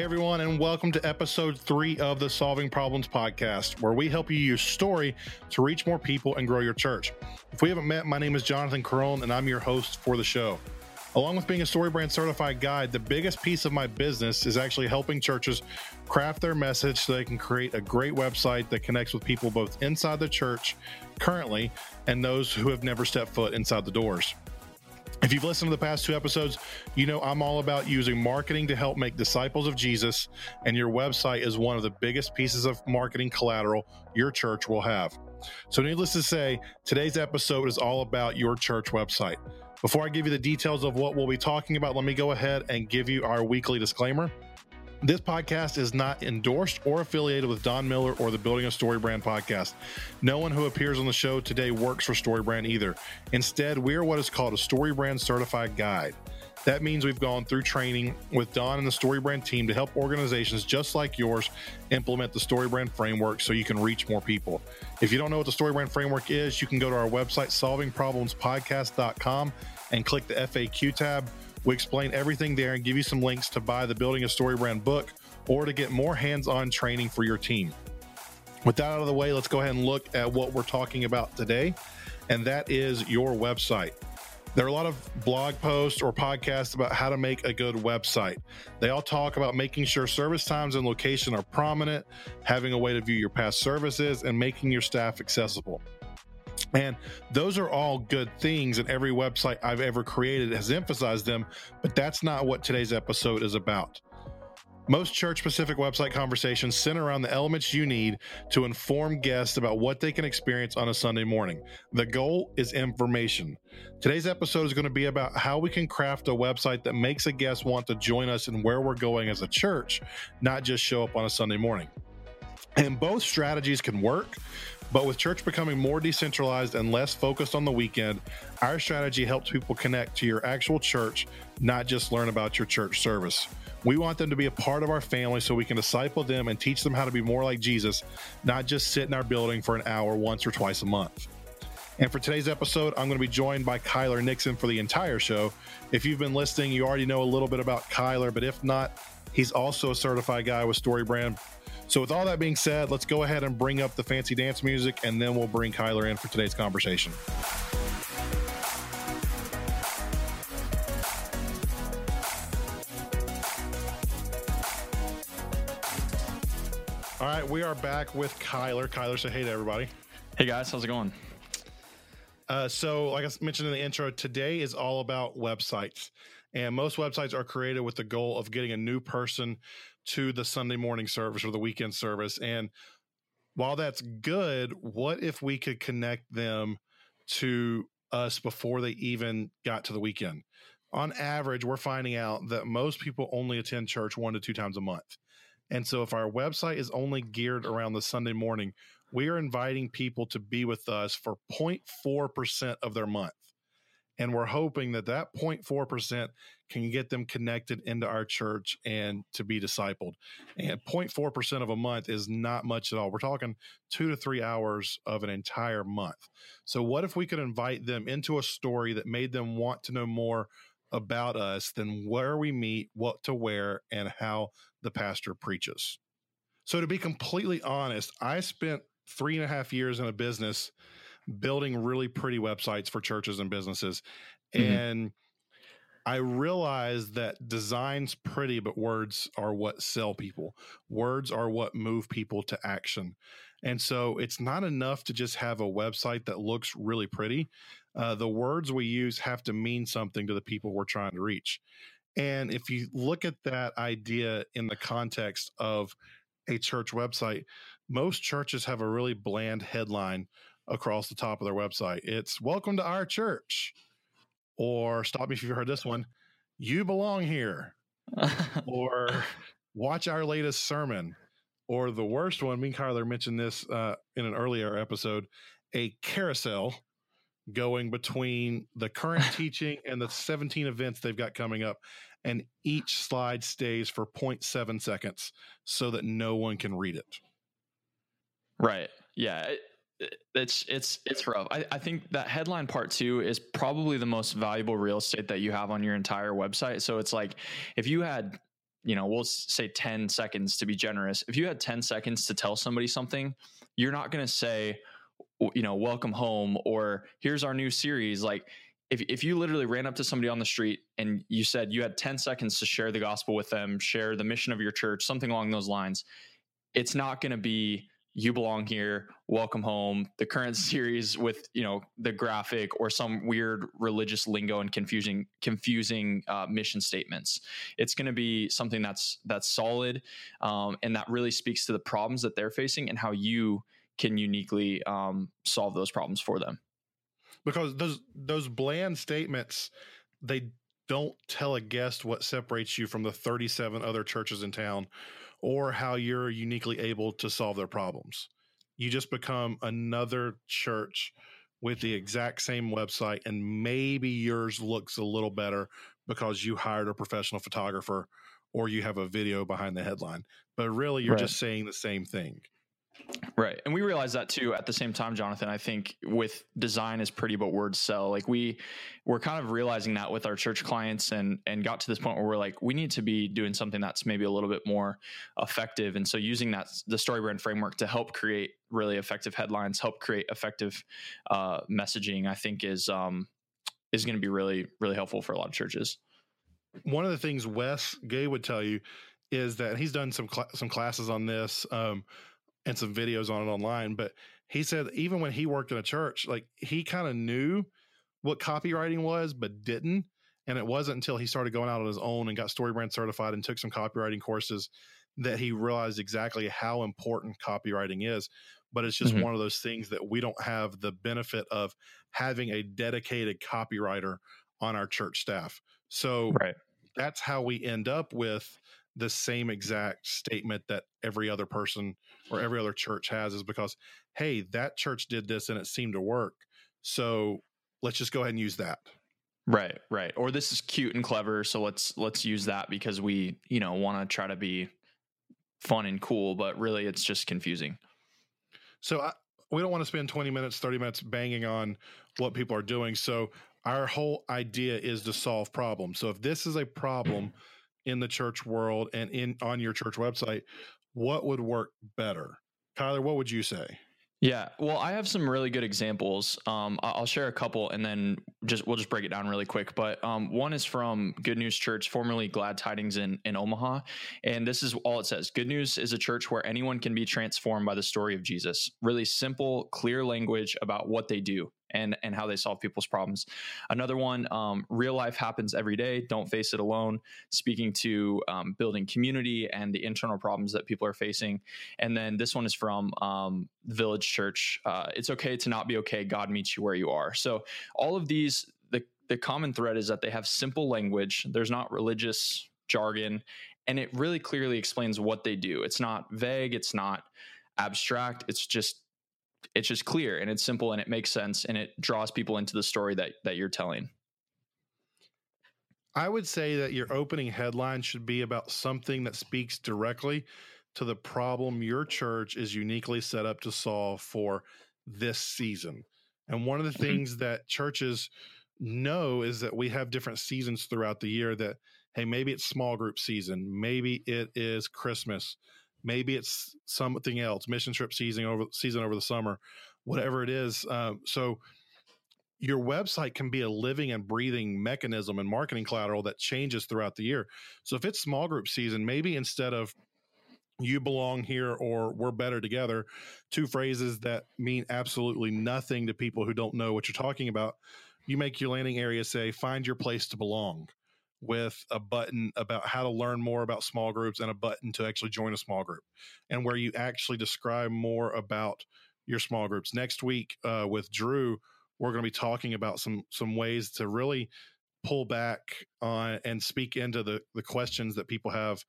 Everyone, and welcome to episode three of the Solving Problems podcast, where we help you use story to reach more people and grow your church. If we haven't met, my name is Jonathan Carone, and I'm your host for the show. Along with being a StoryBrand certified guide, the biggest piece of my business is actually helping churches craft their message so they can create a great website that connects with people both inside the church currently and those who have never stepped foot inside the doors. If you've listened to the past two episodes, you know I'm all about using marketing to help make disciples of Jesus, and your website is one of the biggest pieces of marketing collateral your church will have. So, needless to say, today's episode is all about your church website. Before I give you the details of what we'll be talking about, let me go ahead and give you our weekly disclaimer. This podcast is not endorsed or affiliated with Don Miller or the Building a StoryBrand podcast. No one who appears on the show today works for StoryBrand either. Instead, we are what is called a StoryBrand certified guide. That means we've gone through training with Don and the StoryBrand team to help organizations just like yours implement the StoryBrand framework so you can reach more people. If you don't know what the StoryBrand framework is, you can go to our website, solvingproblemspodcast.com, and click the FAQ tab we explain everything there and give you some links to buy the Building a StoryBrand book or to get more hands on training for your team. With that out of the way, let's go ahead and look at what we're talking about today, and that is your website. There are a lot of blog posts or podcasts about how to make a good website. They all talk about making sure service times and location are prominent, having a way to view your past services, and making your staff accessible. And those are all good things, and every website I've ever created has emphasized them, but that's not what today's episode is about. Most church specific website conversations center around the elements you need to inform guests about what they can experience on a Sunday morning. The goal is information. Today's episode is going to be about how we can craft a website that makes a guest want to join us in where we're going as a church, not just show up on a Sunday morning. And both strategies can work, but with church becoming more decentralized and less focused on the weekend, our strategy helps people connect to your actual church, not just learn about your church service. We want them to be a part of our family so we can disciple them and teach them how to be more like Jesus, not just sit in our building for an hour once or twice a month. And for today's episode, I'm going to be joined by Kyler Nixon for the entire show. If you've been listening, you already know a little bit about Kyler, but if not, he's also a certified guy with StoryBrand so, with all that being said, let's go ahead and bring up the fancy dance music, and then we'll bring Kyler in for today's conversation. All right, we are back with Kyler. Kyler, say hey to everybody. Hey guys, how's it going? Uh, so, like I mentioned in the intro, today is all about websites. And most websites are created with the goal of getting a new person to the Sunday morning service or the weekend service. And while that's good, what if we could connect them to us before they even got to the weekend? On average, we're finding out that most people only attend church one to two times a month. And so, if our website is only geared around the Sunday morning, we are inviting people to be with us for 0.4% of their month. And we're hoping that that 0.4% can get them connected into our church and to be discipled. And 0.4% of a month is not much at all. We're talking two to three hours of an entire month. So, what if we could invite them into a story that made them want to know more about us than where we meet, what to wear, and how the pastor preaches? So, to be completely honest, I spent three and a half years in a business building really pretty websites for churches and businesses. Mm-hmm. And I realized that design's pretty, but words are what sell people. Words are what move people to action. And so it's not enough to just have a website that looks really pretty. Uh, the words we use have to mean something to the people we're trying to reach. And if you look at that idea in the context of a church website, most churches have a really bland headline across the top of their website. It's welcome to our church. Or stop me if you've heard this one. You belong here. or watch our latest sermon. Or the worst one, me and Kyler mentioned this uh, in an earlier episode, a carousel going between the current teaching and the 17 events they've got coming up. And each slide stays for 0.7 seconds so that no one can read it. Right. Yeah Uh, it's it's it's rough. I, I think that headline part two is probably the most valuable real estate that you have on your entire website. So it's like if you had you know, we'll say 10 seconds to be generous. If you had 10 seconds to tell somebody something, you're not to say, you know, welcome home or here's our new series. Like, if, if you literally ran up to somebody on the street and you said you had 10 seconds to share the gospel with them, share the mission of your church, something along those lines, it's not going to be you belong here welcome home. The current series with you know the graphic or some weird religious lingo and confusing confusing uh, mission statements. It's going to be something that's that's solid um, and that really speaks to the problems that they're facing and how you can uniquely um, solve those problems for them. Because those those bland statements they don't tell a guest what separates you from the 37 other churches in town or how you're uniquely able to solve their problems. You just become another church with the exact same website, and maybe yours looks a little better because you hired a professional photographer or you have a video behind the headline. But really, you're right. just saying the same thing. Right. And we realize that too at the same time, Jonathan. I think with design is pretty, but words sell. Like we we're kind of realizing that with our church clients and and got to this point where we're like, we need to be doing something that's maybe a little bit more effective. And so using that the StoryBrand framework to help create really effective headlines, help create effective uh, messaging, I think is um is going to be really, really helpful for a lot of churches. One of the things Wes Gay would tell you is that he's done some cl- some classes on this. Um, and some videos on it online. But he said even when he worked in a church, like he kind of knew what copywriting was, but didn't. And it wasn't until he started going out on his own and got StoryBrand certified and took some copywriting courses that he realized exactly how important copywriting is. But it's just mm-hmm. one of those things that we don't have the benefit of having a dedicated copywriter on our church staff. So right. that's how we end up with the same exact statement that every other person or every other church has is because hey that church did this and it seemed to work so let's just go ahead and use that. Right right or this is cute and clever so let's let's use that because we you know want to try to be fun and cool but really it's just confusing. So I, we don't want to spend 20 minutes 30 minutes banging on what people are doing so our whole idea is to solve problems. So if this is a problem in the church world and in on your church website, what would work better? Kyler, what would you say? Yeah, well, I have some really good examples. Um, I'll share a couple, and then just we'll just break it down really quick. But um, one is from Good News Church, formerly Glad Tidings in in Omaha, and this is all it says: Good News is a church where anyone can be transformed by the story of Jesus. Really simple, clear language about what they do and and how they solve people's problems. Another one, um, real life happens every day. Don't face it alone. Speaking to um, building community and the internal problems that people are facing. And then this one is from um, Village Church. Uh, it's okay to not be okay. God meets you where you are. So all of these, the the common thread is that they have simple language. There's not religious jargon, and it really clearly explains what they do. It's not vague. It's not abstract. It's just it's just clear and it's simple and it makes sense and it draws people into the story that that you're telling. I would say that your opening headline should be about something that speaks directly to the problem your church is uniquely set up to solve for this season. And one of the mm-hmm. things that churches know is that we have different seasons throughout the year that hey maybe it's small group season maybe it is christmas maybe it's something else mission trip season over season over the summer whatever it is uh, so your website can be a living and breathing mechanism and marketing collateral that changes throughout the year. So if it's small group season maybe instead of you belong here or we're better together two phrases that mean absolutely nothing to people who don't know what you're talking about you make your landing area say find your place to belong with a button about how to learn more about small groups and a button to actually join a small group and where you actually describe more about your small groups. Next week uh, with drew we're going to be talking about some some ways to really pull back on and speak into the the questions that people have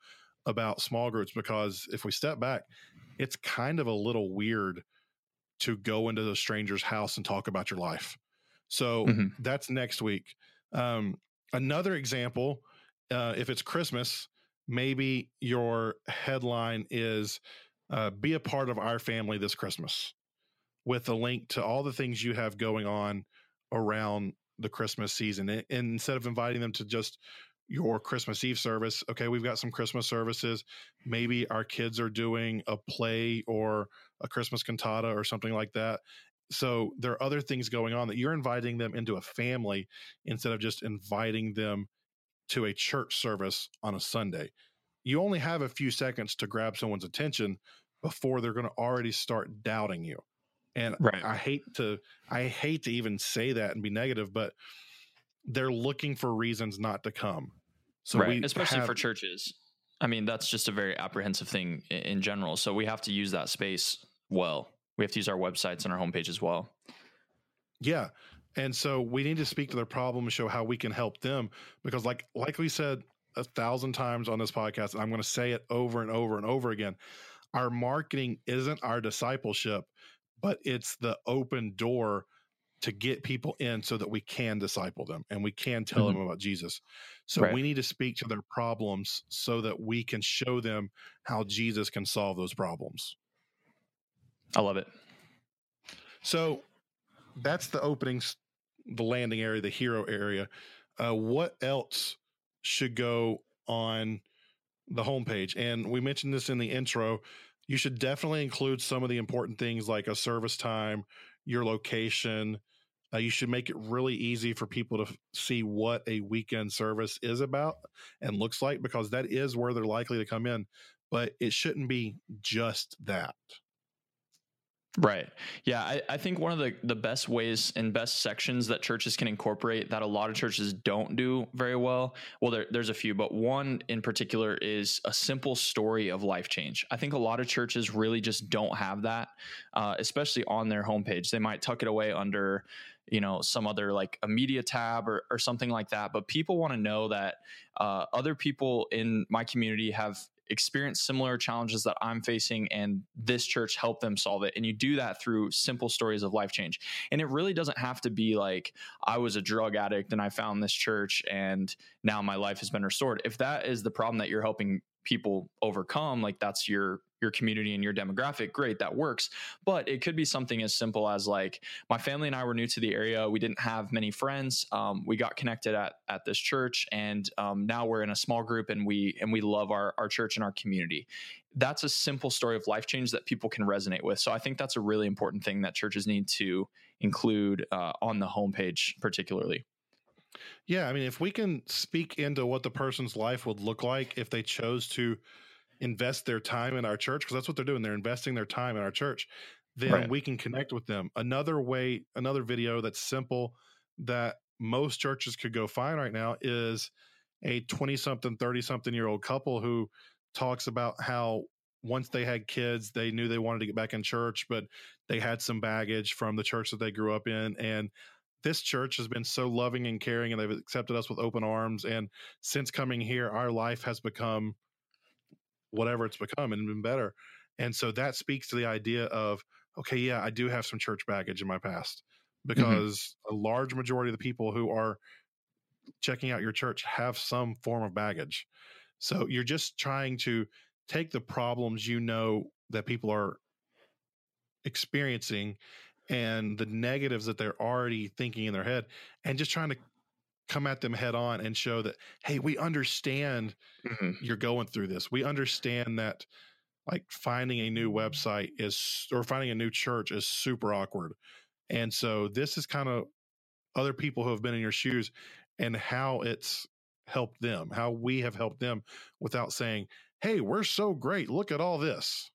about small groups because if we step back it's kind of a little weird to go into the stranger's house and talk about your life. So mm-hmm. that's next week. Um, Another example, uh, if it's Christmas, maybe your headline is uh, "Be a part of our family this Christmas," with a link to all the things you have going on around the Christmas season. And instead of inviting them to just your Christmas Eve service. Okay, we've got some Christmas services. Maybe our kids are doing a play or a Christmas cantata or something like that. So there are other things going on that you're inviting them into a family instead of just inviting them to a church service on a Sunday. You only have a few seconds to grab someone's attention before they're going to already start doubting you. And right. I hate to I hate to even say that and be negative, but they're looking for reasons not to come. So right. especially have, for churches. I mean, that's just a very apprehensive thing in general. So we have to use that space well. We have to use our websites and our homepage as well. Yeah. And so we need to speak to their problem and show how we can help them because like like we said a thousand times on this podcast, and I'm going to say it over and over and over again. Our marketing isn't our discipleship, but it's the open door to get people in so that we can disciple them and we can tell mm-hmm. them about Jesus. So right. we need to speak to their problems so that we can show them how Jesus can solve those problems. I love it. So that's the openings, the landing area, the hero area. Uh, what else should go on the homepage? And we mentioned this in the intro. You should definitely include some of the important things like a service time, your location, uh, you should make it really easy for people to see what a weekend service is about and looks like because that is where they're likely to come in. But it shouldn't be just that. Right. Yeah. I, I think one of the, the best ways and best sections that churches can incorporate that a lot of churches don't do very well. Well, there, there's a few, but one in particular is a simple story of life change. I think a lot of churches really just don't have that, uh, especially on their homepage. They might tuck it away under you know some other like a media tab or, or something like that but people want to know that uh, other people in my community have experienced similar challenges that i'm facing and this church helped them solve it. And you do that through simple stories of life change. And it really doesn't have to be like i was a drug addict and i found this church and now my life has been restored. If that is the problem that you're helping people overcome like that's your your community and your demographic, great, that works. But it could be something as simple as like my family and I were new to the area. We didn't have many friends. Um, we got connected at at this church, and um, now we're in a small group, and we and we love our our church and our community. That's a simple story of life change that people can resonate with. So I think that's a really important thing that churches need to include uh, on the homepage, particularly. Yeah, I mean, if we can speak into what the person's life would look like if they chose to invest their time in our church because that's what they're doing they're investing their time in our church then right. we can connect with them another way another video that's simple that most churches could go find right now is a 20 something 30 something year old couple who talks about how once they had kids they knew they wanted to get back in church but they had some baggage from the church that they grew up in and this church has been so loving and caring and they've accepted us with open arms and since coming here our life has become whatever it's become and been better. And so that speaks to the idea of, okay, yeah, I do have some church baggage in my past mm-hmm. because mm-hmm. a large majority of the people who are checking out your church have some form of baggage. So you're just trying to take the problems you know that people are experiencing and the negatives that they're already thinking in their head and just trying to come at them head on and show that hey we understand mm-hmm. you're going through this. We understand that like finding a new website is or finding a new church is super awkward. And so this is kind of other people who have been in your shoes and how it's helped them how we have helped them without saying hey we're so great. Look at all this.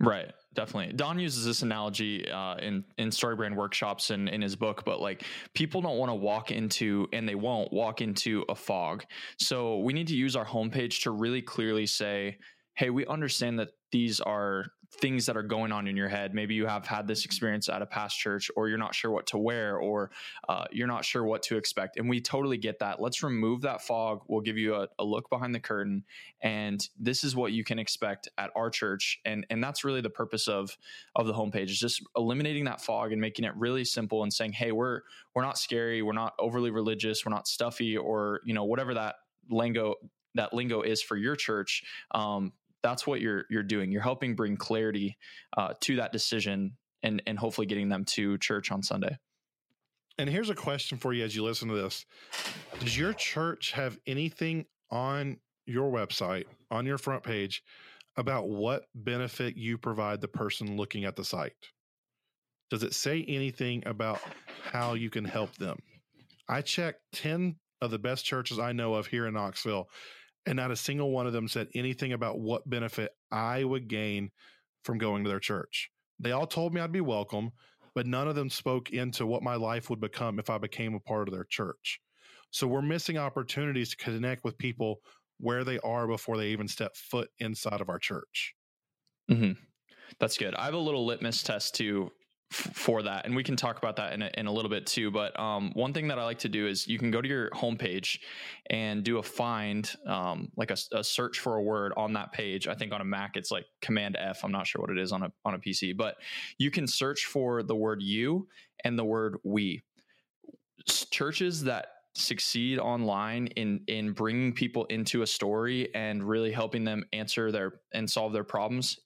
Right, definitely. Don uses this analogy uh, in in StoryBrand workshops and in his book, but like people don't want to walk into, and they won't walk into a fog. So we need to use our homepage to really clearly say, "Hey, we understand that these are things that are going on in your head. Maybe you have had this experience at a past church, or you're not sure what to wear, or uh, you're not sure what to expect. And we totally get that. Let's remove that fog. We'll give you a, a, look behind the curtain, and this is what you can expect at our church. And and that's really the purpose of of the homepage is just eliminating that fog and making it really simple and saying, hey, we're we're not scary, we're not overly religious, we're not stuffy, or you know whatever that lingo that lingo is for your church. Um, that's what you're you're doing. You're helping bring clarity uh, to that decision and and hopefully getting them to church on Sunday. And here's a question for you as you listen to this Does your church have anything on your website, on your front page, about what benefit you provide the person looking at the site? Does it say anything about how you can help them? I checked 10 of the best churches I know of here in Knoxville, and not a single one of them said anything about what benefit I would gain from going to their church. They all told me I'd be welcome, but none of them spoke into what my life would become if I became a part of their church. So we're missing opportunities to connect with people where they are before they even step foot inside of our church. Mm-hmm. That's good. I have a little litmus test too for that and we can talk about that in a, in a little bit too but um, one thing that i like to do is you can go to your homepage and do a find um, like a, a, search for a word on that page. I think on a mac it's like command f. I'm not sure what it is on a, on a pc but you can search for the word you and the word we. Churches that succeed online in in bringing people into a story and really helping them answer their and solve their problems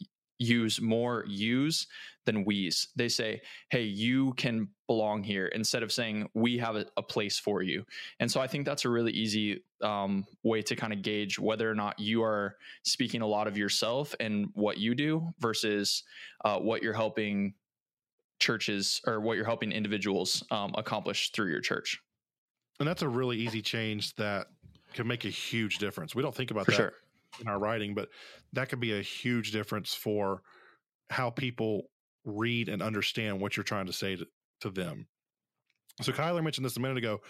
use more use than we's. They say, hey, you can belong here instead of saying we have a, a place for you. And so I think that's a really easy um, way to kind of gauge whether or not you are speaking a lot of yourself and what you do versus uh, what you're helping churches or what you're helping individuals um, accomplish through your church. And that's a really easy change that can make a huge difference. We don't think about For that sure. In our writing, but that could be a huge difference for how people read and understand what you're trying to say to, to them. So Kyler mentioned this a minute ago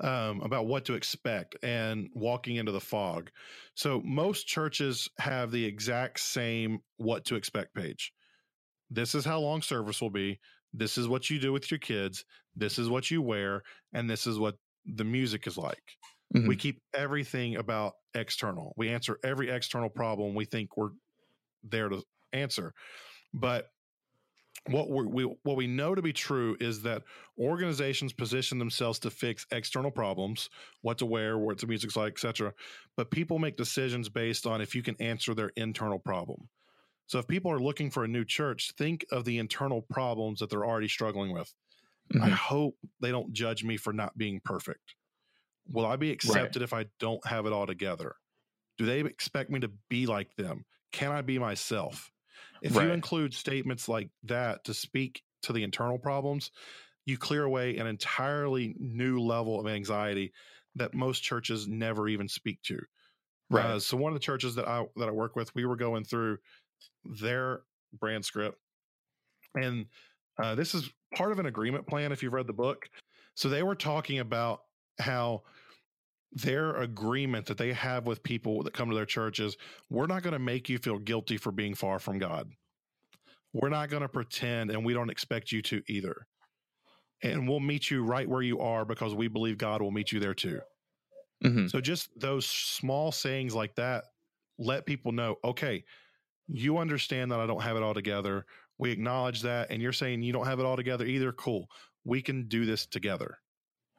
um, about what to expect and walking into the fog. So most churches have the exact same what to expect page. This is how long service will be. This is what you do with your kids. This is what you wear, and this is what the music is like. Mm-hmm. We keep everything about external. We answer every external problem we think we're there to answer. But what we what we know to be true is that organizations position themselves to fix external problems, what to wear, what the music's like, etc. But people make decisions based on if you can answer their internal problem. So if people are looking for a new church, think of the internal problems that they're already struggling with. Mm-hmm. I hope they don't judge me for not being perfect. Will I be accepted right. if I don't have it all together? Do they expect me to be like them? Can I be myself? If right. you include statements like that to speak to the internal problems, you clear away an entirely new level of anxiety that most churches never even speak to. Right. Uh, so one of the churches that I that I work with, we were going through their brand script, and uh, this is part of an agreement plan. If you've read the book, so they were talking about how their agreement that they have with people that come to their churches, we're not going to make you feel guilty for being far from God. We're not going to pretend, and we don't expect you to either. And we'll meet you right where you are because we believe God will meet you there too. Mm-hmm. So, just those small sayings like that let people know okay, you understand that I don't have it all together. We acknowledge that. And you're saying you don't have it all together either. Cool. We can do this together.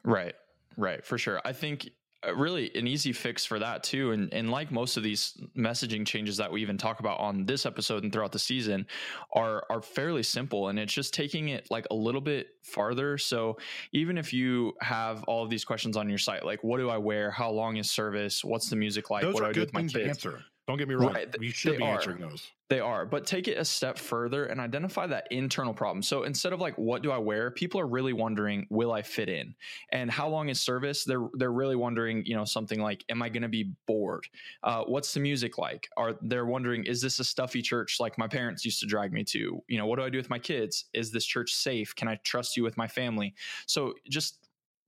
Right. Right. For sure. I think really an easy fix for that too. And and like most of these messaging changes that we even talk about on this episode and throughout the season are are fairly simple and it's just taking it like a little bit farther. So even if you have all of these questions on your site like what do i wear? How long is service? What's the music like? Those what are do i do with my kids? answer don't get me wrong. Right. You should they be are. answering those. They are, but take it a step further and identify that internal problem. So instead of like, what do I wear? People are really wondering, will I fit in? And how long is service? They're they're really wondering, you know, something like, am I going to be bored? Uh, what's the music like? Are they're wondering, is this a stuffy church like my parents used to drag me to? You know, what do I do with my kids? Is this church safe? Can I trust you with my family? So just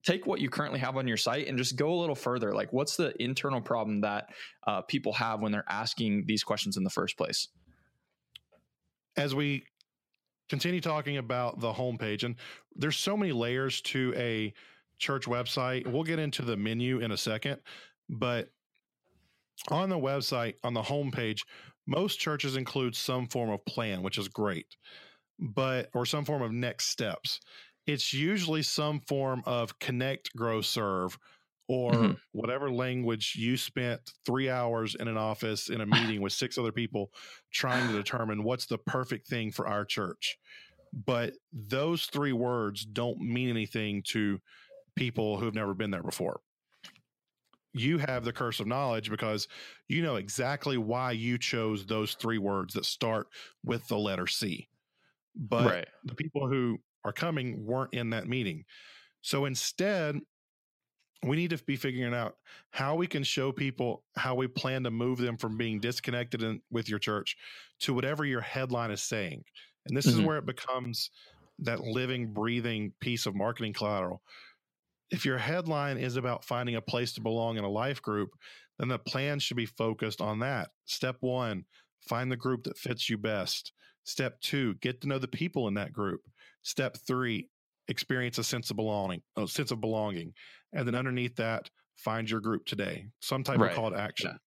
take what you currently have on your site and just go a little further. Like, what's the internal problem that uh, people have when they're asking these questions in the first place? As we continue talking about the homepage, and there's so many layers to a church website. We'll get into the menu in a second, but on the website, on the homepage, most churches include some form of plan, which is great, but or some form of next steps it's usually some form of connect, grow, serve, or mm-hmm. whatever language you spent three hours in an office in a meeting with six other people trying to determine what's the perfect thing for our church. but those three words don't mean anything to people who have never been there before. You have the curse of knowledge because you know exactly why you chose those three words that start with the letter C. But right. the people who are coming weren't in that meeting. So instead, we need to be figuring out how we can show people how we plan to move them from being disconnected in, with your church to whatever your headline is saying. And this mm-hmm. is where it becomes that living, breathing piece of marketing collateral. If your headline is about finding a place to belong in a life group, then the plan should be focused on that. Step one, find the group that fits you best. Step two, get to know the people in that group. Step three, experience a sense of belonging, a sense of belonging. And then underneath that, find your group today, some type right. of call to action. Yeah.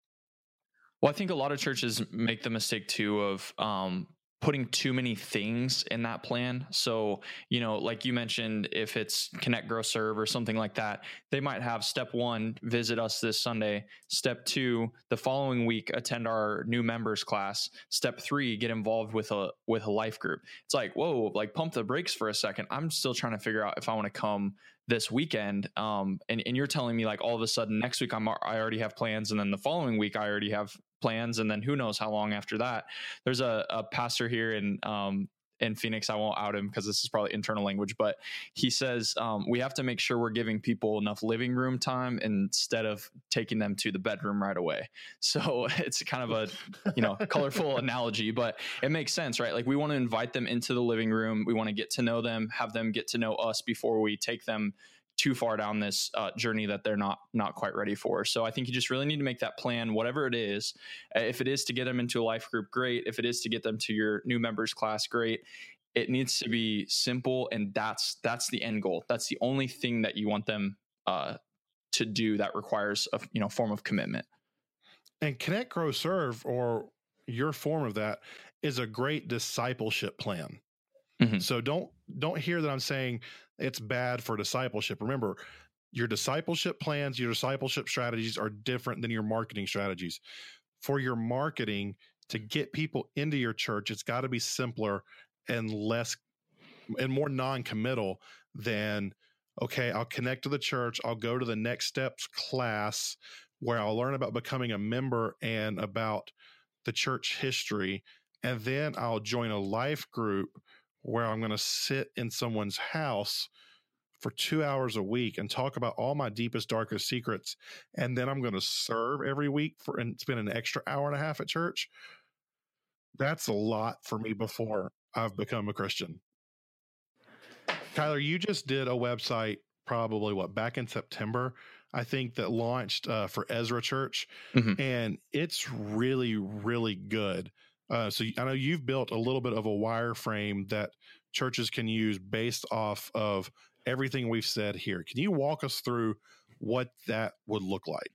Well, I think a lot of churches make the mistake too of um, putting too many things in that plan. So, you know, like you mentioned, if it's connect, grow, serve or something like that, they might have step one, visit us this Sunday. Step two, the following week, attend our new members class. Step three, get involved with a, with a life group. It's like, whoa, like pump the brakes for a second. I'm still trying to figure out if I want to come this weekend. Um, and, and you're telling me like all of a sudden next week I'm, I already have plans. And then the following week I already have plans and then who knows how long after that there's a, a pastor here in um, in Phoenix. I won't out him because this is probably internal language, but he says um, we have to make sure we're giving people enough living room time instead of taking them to the bedroom right away. So it's kind of a you know colorful analogy, but it makes sense, right? Like we want to invite them into the living room. We want to get to know them, have them get to know us before we take them too far down this uh, journey that they're not not quite ready for. So I think you just really need to make that plan, whatever it is. If it is to get them into a life group, great. If it is to get them to your new members class, great. It needs to be simple, and that's that's the end goal. That's the only thing that you want them uh, to do that requires a you know form of commitment. And Connect, Grow, Serve, or your form of that is a great discipleship plan. Mm-hmm. So don't don't hear that I'm saying it's bad for discipleship. Remember, your discipleship plans, your discipleship strategies are different than your marketing strategies. For your marketing to get people into your church, it's got to be simpler and less and more non-committal than okay, I'll connect to the church, I'll go to the next steps class where I'll learn about becoming a member and about the church history and then I'll join a life group where I'm going to sit in someone's house for two hours a week and talk about all my deepest, darkest secrets. And then I'm going to serve every week for and spend an extra hour and a half at church. That's a lot for me before I've become a Christian. Kyler, you just did a website probably what back in September, I think that launched uh, for Ezra Church, mm-hmm. and it's really, really good. Uh, so I know you've built a little bit of a wireframe that churches can use based off of everything we've said here. Can you walk us through what that would look like?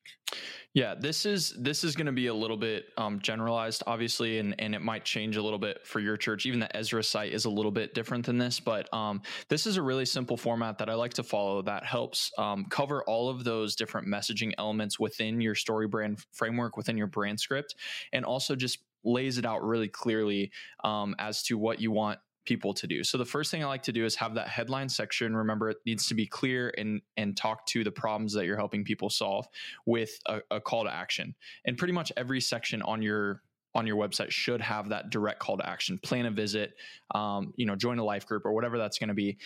Yeah, this is this is going to be a little bit um, generalized, obviously, and and it might change a little bit for your church. Even the Ezra site is a little bit different than this, but um, this is a really simple format that I like to follow that helps um, cover all of those different messaging elements within your StoryBrand framework, within your brand script, and also just lays it out really clearly um, as to what you want people to do. So the first thing I like to do is have that headline section. Remember, it needs to be clear and and talk to the problems that you're helping people solve with a, a call to action. And pretty much every section on your on your website should have that direct call to action. Plan a visit, um, you know, join a life group or whatever that's going to be.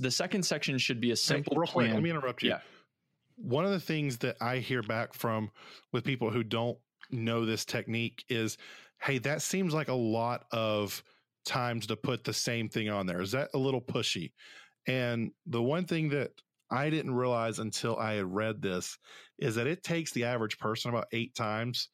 The second section should be a simple hey, plan. Quick, let me interrupt you. Yeah. One of the things that I hear back from with people who don't know this technique is hey that seems like a lot of times to put the same thing on there. Is that a little pushy? And the one thing that i didn't realize until i had read this is that it takes the average person about eight times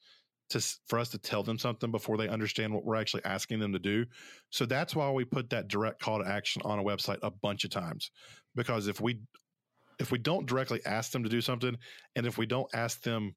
to for us to tell them something before they understand what we're actually asking them to do. So that's why we put that direct call to action on a website a bunch of times. Because if we if we don't directly ask them to do something and if we don't ask them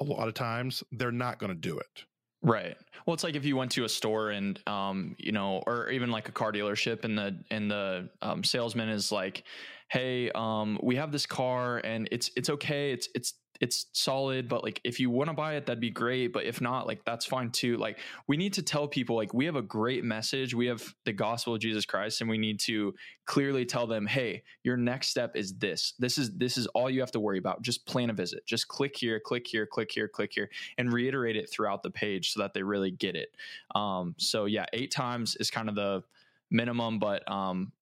a lot of times they're not going to do it. Right. Well, it's like if you went to a store and, um, you know, or even like a car dealership, and the and the um, salesman is like, "Hey, um, we have this car, and it's it's okay. It's it's it's solid but like if you want to buy it that'd be great but if not like that's fine too. Like we need to tell people like we have a great message we have the gospel of jesus christ and we need to clearly tell them hey your next step is this. This is this is all you have to worry about. Just plan a visit. Just click here click here click here click here and reiterate it throughout the page so that they really get it. Um so yeah eight times is kind of the minimum but um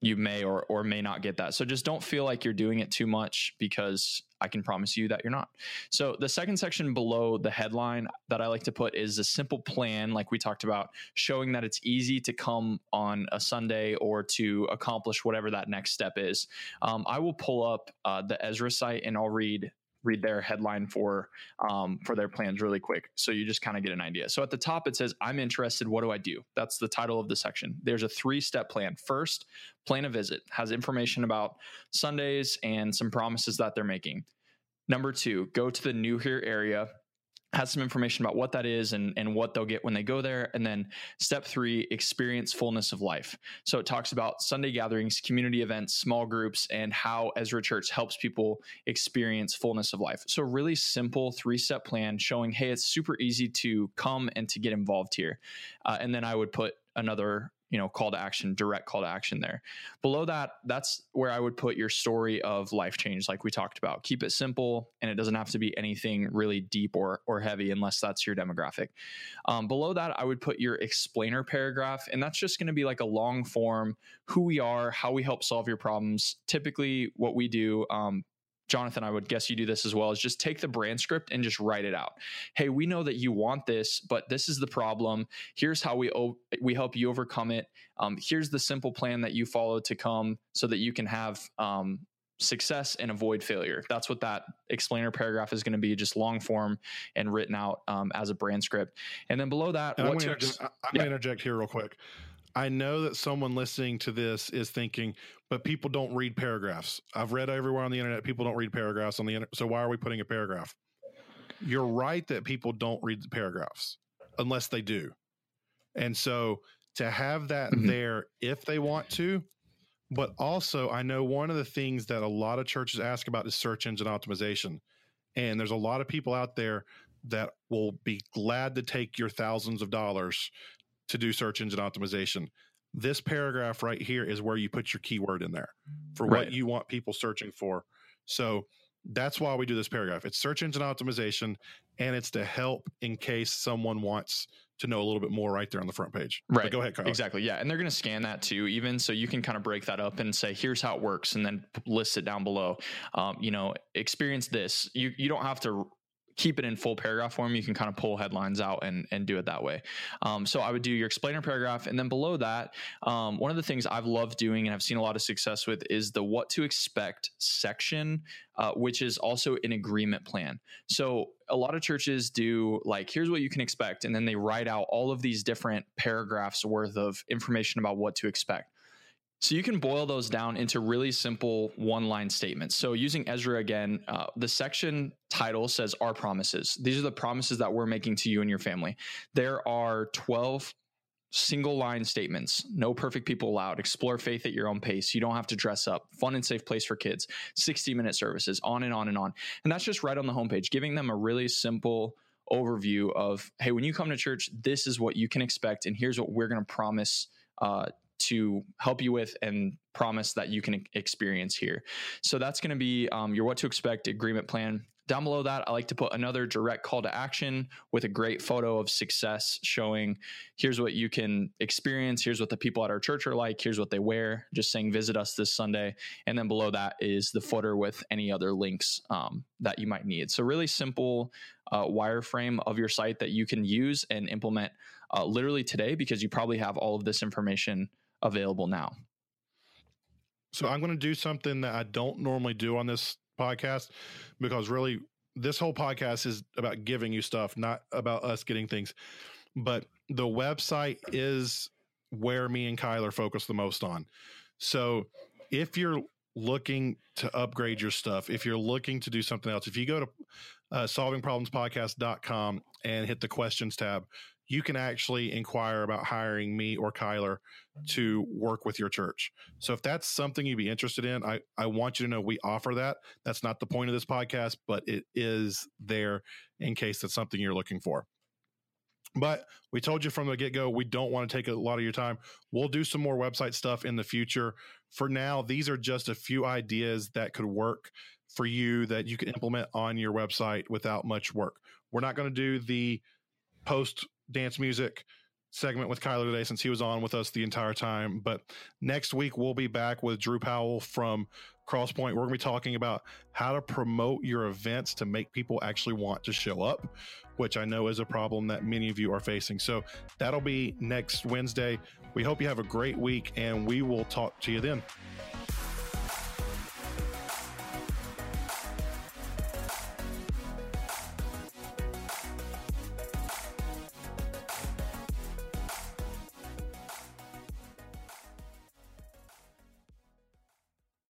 you may or or may not get that. So just don't feel like you're doing it too much because I can promise you that you're not. So the second section below the headline that I like to put is a simple plan like we talked about showing that it's easy to come on a Sunday or to accomplish whatever that next step is. Um, I will pull up uh, the Ezra site and I'll read read their headline for um, for their plans really quick so you just kind of get an idea. So at the top it says i'm interested what do i do? That's the title of the section. There's a three step plan. First plan a visit has information about sundays and some promises that they're making. Number two go to the new here area has some information about what that is and, and what they'll get when they go there. And then step three, experience fullness of life. So it talks about Sunday gatherings, community events, small groups, and how Ezra Church helps people experience fullness of life. So, really simple three step plan showing, hey, it's super easy to come and to get involved here. Uh, and then I would put another you know call to action direct call to action there. Below that that's where i would put your story of life change like we talked about. Keep it simple and it doesn't have to be anything really deep or or heavy unless that's your demographic. Um, below that i would put your explainer paragraph and that's just going to be like a long form who we are how we help solve your problems typically what we do um, Jonathan, I would guess you do this as well, is just take the brand script and just write it out. Hey, we know that you want this, but this is the problem. Here's how we we help you overcome it. Um, here's the simple plan that you follow to come so that you can have um, success and avoid failure. That's what that explainer paragraph is going to be, just long form and written out um, as a brand script. And then below that, I'm going to yeah. interject here real quick. I know that someone listening to this is thinking, but people don't read paragraphs. I've read everywhere on the internet, people don't read paragraphs on the internet. So why are we putting a paragraph? You're right that people don't read the paragraphs unless they do. And so to have that mm-hmm. there if they want to, but also I know one of the things that a lot of churches ask about is search engine optimization. And there's a lot of people out there that will be glad to take your thousands of dollars to do search engine optimization. This paragraph right here is where you put your keyword in there for right. what you want people searching for. So that's why we do this paragraph. It's search engine optimization and it's to help in case someone wants to know a little bit more right there on the front page. Right. But go ahead, Carl. Exactly. Yeah. And they're going to scan that too, even so you can kind of break that up and say, here's how it works, and then list it down below. Um, you know, experience this. You you don't have to keep it in full paragraph form, you can kind of pull headlines out and, and do it that way. Um, so I would do your explainer paragraph. And then below that, um, one of the things I've loved doing and I've seen a lot of success with is the what to expect section, uh, which is also an agreement plan. So a lot of churches do like, here's what you can expect. And then they write out all of these different paragraphs worth of information about what to expect. So you can boil those down into really simple one line statements. So using Ezra again, uh, the section title says Our Promises. These are the promises that we're making to you and your family. There are 12 single line statements. No perfect people allowed. Explore faith at your own pace. You don't have to dress up. Fun and safe place for kids. 60 minute services. On and on and on. And that's just right on the homepage giving them a really simple overview of hey when you come to church this is what you can expect and here's what we're going to promise uh, to help you with and promise that you can experience here. So that's going to be um, your what to expect agreement plan. Down below that, I like to put another direct call to action with a great photo of success showing here's what you can experience, here's what the people at our church are like, here's what they wear, just saying visit us this Sunday. And then below that is the footer with any other links um, that you might need. So, really simple uh, wireframe of your site that you can use and implement uh, literally today because you probably have all of this information available now. So I'm going to do something that I don't normally do on this podcast because really this whole podcast is about giving you stuff, not about us getting things. But the website is where me and Kyler focus the most on. So if you're looking to upgrade your stuff, if you're looking to do something else, if you go to uh, solvingproblemspodcast.com and hit the questions tab, you can actually inquire about hiring me or Kyler to work with your church. So if that's something you'd be interested in, I, I want you to know we offer that. That's not the point of this podcast, but it is there in case that's something you're looking for. But we told you from the get go, we don't want to take a lot of your time. We'll do some more website stuff in the future. For now, these are just a few ideas that could work for you that you can implement on your website without much work. We're not going to do the post dance music segment with Kyler today since he was on with us the entire time. But next week, we'll be back with Drew Powell from Crosspoint. We're going to be talking about how to promote your events to make people actually want to show up, which I know is a problem that many of you are facing. So that'll be next Wednesday. We hope you have a great week and we will talk to you then.